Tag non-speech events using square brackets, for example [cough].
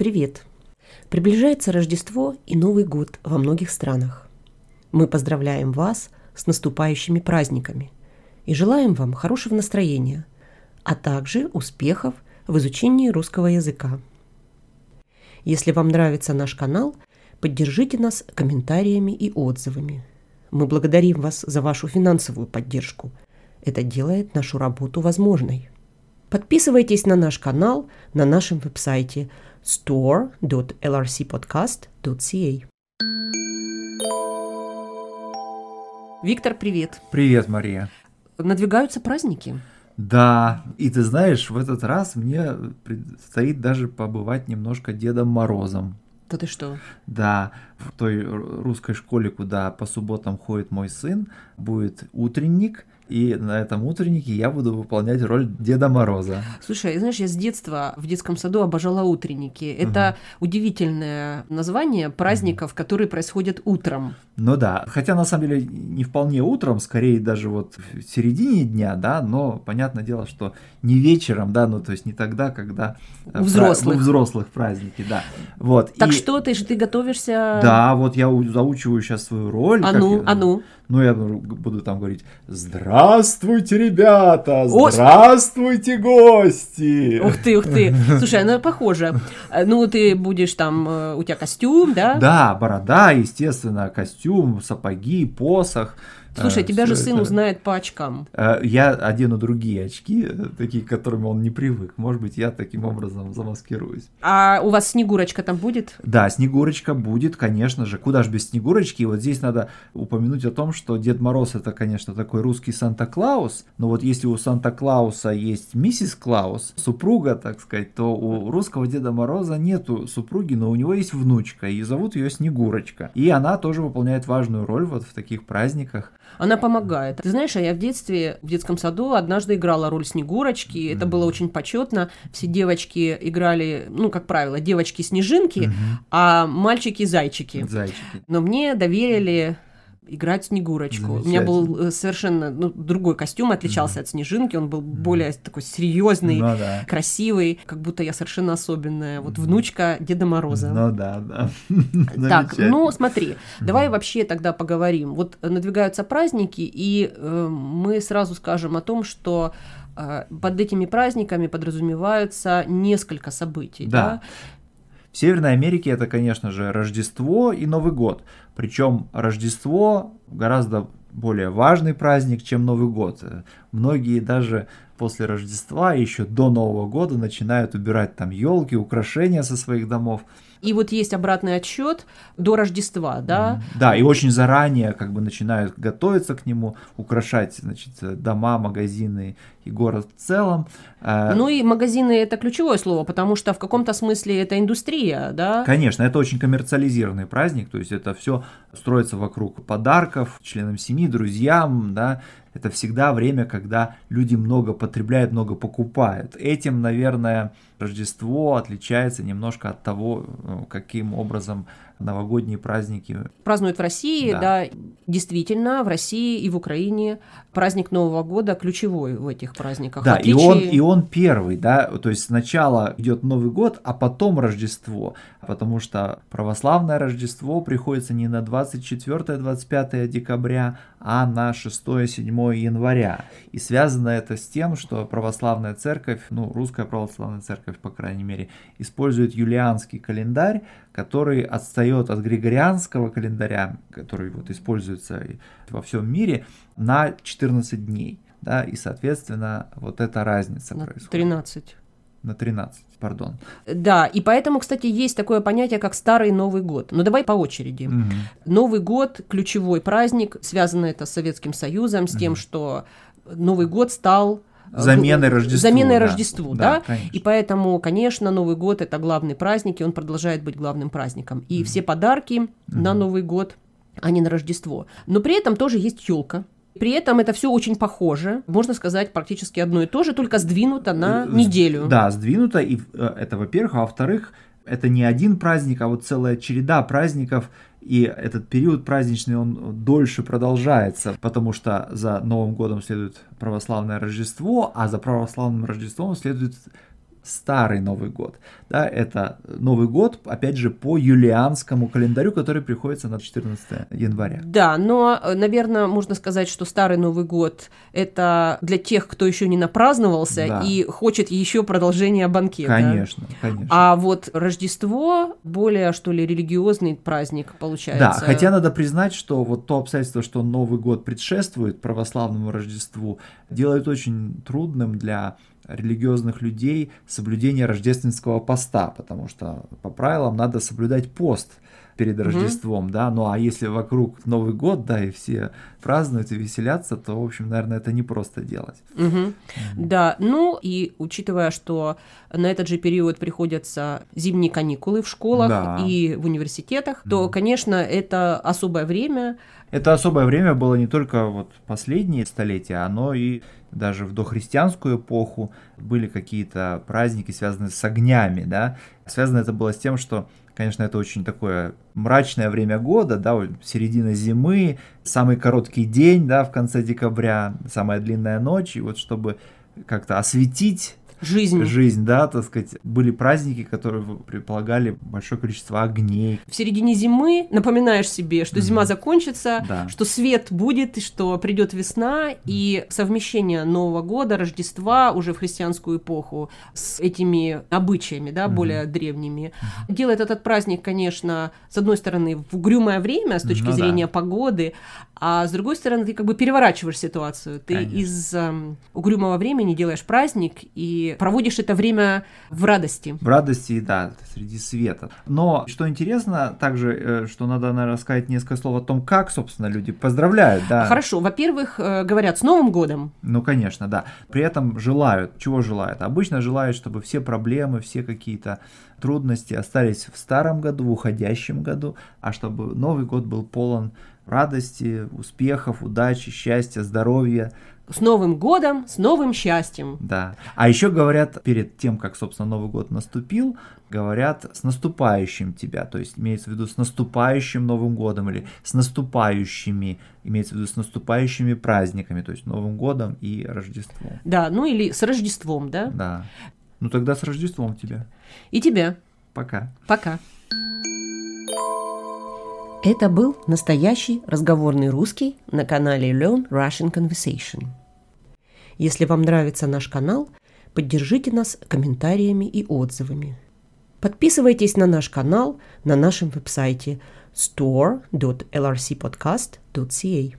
Привет! Приближается Рождество и Новый год во многих странах. Мы поздравляем вас с наступающими праздниками и желаем вам хорошего настроения, а также успехов в изучении русского языка. Если вам нравится наш канал, поддержите нас комментариями и отзывами. Мы благодарим вас за вашу финансовую поддержку. Это делает нашу работу возможной. Подписывайтесь на наш канал на нашем веб-сайте store.lrcpodcast.ca. Виктор, привет. Привет, Мария. Надвигаются праздники. Да, и ты знаешь, в этот раз мне предстоит даже побывать немножко Дедом Морозом. Да ты что? Да, в той русской школе, куда по субботам ходит мой сын, будет утренник, и на этом утреннике я буду выполнять роль Деда Мороза. Слушай, знаешь, я с детства в детском саду обожала утренники. Это угу. удивительное название праздников, угу. которые происходят утром. Ну да, хотя на самом деле не вполне утром, скорее даже вот в середине дня, да, но понятное дело, что не вечером, да, ну то есть не тогда, когда у взрослых, у взрослых праздники, да. Вот. Так и... что ты же ты готовишься? Да, вот я заучиваю сейчас свою роль. А ну, а ну. Ну, я буду там говорить «Здравствуйте, ребята! Здравствуйте, гости!» Ух ты, ух ты! [laughs] Слушай, ну, похоже. Ну, ты будешь там, э, у тебя костюм, да? Да, борода, естественно, костюм, сапоги, посох. Слушай, тебя же сын это... узнает по очкам. Э, я одену другие очки, э, такие, к которым он не привык. Может быть, я таким образом замаскируюсь. А у вас Снегурочка там будет? Да, Снегурочка будет, конечно же. Куда же без Снегурочки? И вот здесь надо упомянуть о том, что Дед Мороз это, конечно, такой русский Санта-Клаус. Но вот если у Санта-Клауса есть миссис Клаус, супруга, так сказать, то у русского Деда Мороза нету супруги, но у него есть внучка, и зовут ее Снегурочка. И она тоже выполняет важную роль вот в таких праздниках. Она помогает. Ты знаешь, а я в детстве, в детском саду однажды играла роль Снегурочки. Mm-hmm. Это было очень почетно. Все девочки играли, ну, как правило, девочки-снежинки, mm-hmm. а мальчики-зайчики. Зайчики. Но мне доверили играть Снегурочку. У меня был э, совершенно ну, другой костюм, отличался mm от Снежинки, он был более такой серьезный, ну, да. красивый, как будто я совершенно особенная. Вот внучка Деда Мороза. Ну да, да. [laughs] Так, ну смотри, давай вообще тогда поговорим. Вот надвигаются праздники, и э, мы сразу скажем о том, что э, под этими праздниками подразумеваются несколько событий. Да. да? В Северной Америке это, конечно же, Рождество и Новый год. Причем Рождество гораздо более важный праздник, чем Новый год. Многие даже после Рождества, еще до Нового года, начинают убирать там елки, украшения со своих домов. И вот есть обратный отсчет до Рождества, да? Да, и очень заранее как бы начинают готовиться к нему, украшать, значит, дома, магазины и город в целом. Э, ну и магазины это ключевое слово, потому что в каком-то смысле это индустрия, да? Конечно, это очень коммерциализированный праздник, то есть это все строится вокруг подарков членам семьи, друзьям, да, это всегда время, когда люди много потребляют, много покупают. Этим, наверное, Рождество отличается немножко от того, ну, каким образом новогодние праздники. Празднуют в России, да. да, действительно, в России и в Украине праздник Нового года ключевой в этих праздниках. Да, отличие... и, он, и он первый, да, то есть сначала идет Новый год, а потом Рождество, потому что православное Рождество приходится не на 24-25 декабря, а на 6-7 января. И связано это с тем, что православная церковь, ну, русская православная церковь, по крайней мере, использует юлианский календарь, который отстает от григорианского календаря, который вот используется во всем мире, на 14 дней. Да, и, соответственно, вот эта разница на происходит. 13. На 13, пардон. Да, и поэтому, кстати, есть такое понятие, как Старый Новый год. Но давай по очереди. Угу. Новый год – ключевой праздник, связано это с Советским Союзом, с угу. тем, что Новый год стал Заменой Рождеству. Заменой да. Рождеству, да. да? И поэтому, конечно, Новый год это главный праздник, и он продолжает быть главным праздником. И mm. все подарки mm. на Новый год, а не на Рождество. Но при этом тоже есть елка. При этом это все очень похоже, можно сказать, практически одно и то же, только сдвинуто на неделю. Да, сдвинуто, и э, это во-первых, а во-вторых, это не один праздник, а вот целая череда праздников, и этот период праздничный, он дольше продолжается, потому что за Новым годом следует православное Рождество, а за православным Рождеством следует старый Новый год. Да, это Новый год, опять же, по юлианскому календарю, который приходится на 14 января. Да, но, наверное, можно сказать, что старый Новый год – это для тех, кто еще не напраздновался да. и хочет еще продолжения банкета. Конечно, конечно. А вот Рождество более, что ли, религиозный праздник получается. Да, хотя надо признать, что вот то обстоятельство, что Новый год предшествует православному Рождеству, делает очень трудным для религиозных людей соблюдение рождественского поста, потому что по правилам надо соблюдать пост перед угу. Рождеством, да, ну а если вокруг Новый год, да, и все празднуют и веселятся, то, в общем, наверное, это не просто делать. Угу. Угу. Да, ну и учитывая, что на этот же период приходятся зимние каникулы в школах да. и в университетах, то, конечно, это особое время. Это особое время было не только вот последние столетия, оно и даже в дохристианскую эпоху были какие-то праздники, связанные с огнями, да. Связано это было с тем, что, конечно, это очень такое мрачное время года, да, середина зимы, самый короткий день, да, в конце декабря, самая длинная ночь, и вот чтобы как-то осветить жизнь. Жизнь, да, так сказать. Были праздники, которые предполагали большое количество огней. В середине зимы напоминаешь себе, что mm-hmm. зима закончится, да. что свет будет, что придет весна, mm-hmm. и совмещение Нового года, Рождества уже в христианскую эпоху с этими обычаями, да, mm-hmm. более древними, mm-hmm. делает этот праздник, конечно, с одной стороны, в угрюмое время с точки ну, зрения да. погоды, а с другой стороны, ты как бы переворачиваешь ситуацию. Ты конечно. из эм, угрюмого времени делаешь праздник и проводишь это время в радости. В радости, да, среди света. Но что интересно, также, э, что надо, наверное, сказать несколько слов о том, как, собственно, люди поздравляют, да. Хорошо, во-первых, э, говорят с Новым годом. Ну, конечно, да. При этом желают, чего желают? Обычно желают, чтобы все проблемы, все какие-то трудности остались в старом году, в уходящем году, а чтобы Новый год был полон радости, успехов, удачи, счастья, здоровья, с Новым годом, с новым счастьем. Да. А еще говорят, перед тем, как, собственно, Новый год наступил, говорят с наступающим тебя, то есть имеется в виду с наступающим Новым годом или с наступающими, имеется в виду с наступающими праздниками, то есть Новым годом и Рождеством. Да, ну или с Рождеством, да? Да. Ну тогда с Рождеством тебя. И тебя. Пока. Пока. Это был настоящий разговорный русский на канале Learn Russian Conversation. Если вам нравится наш канал, поддержите нас комментариями и отзывами. Подписывайтесь на наш канал на нашем веб-сайте store.lrcpodcast.ca.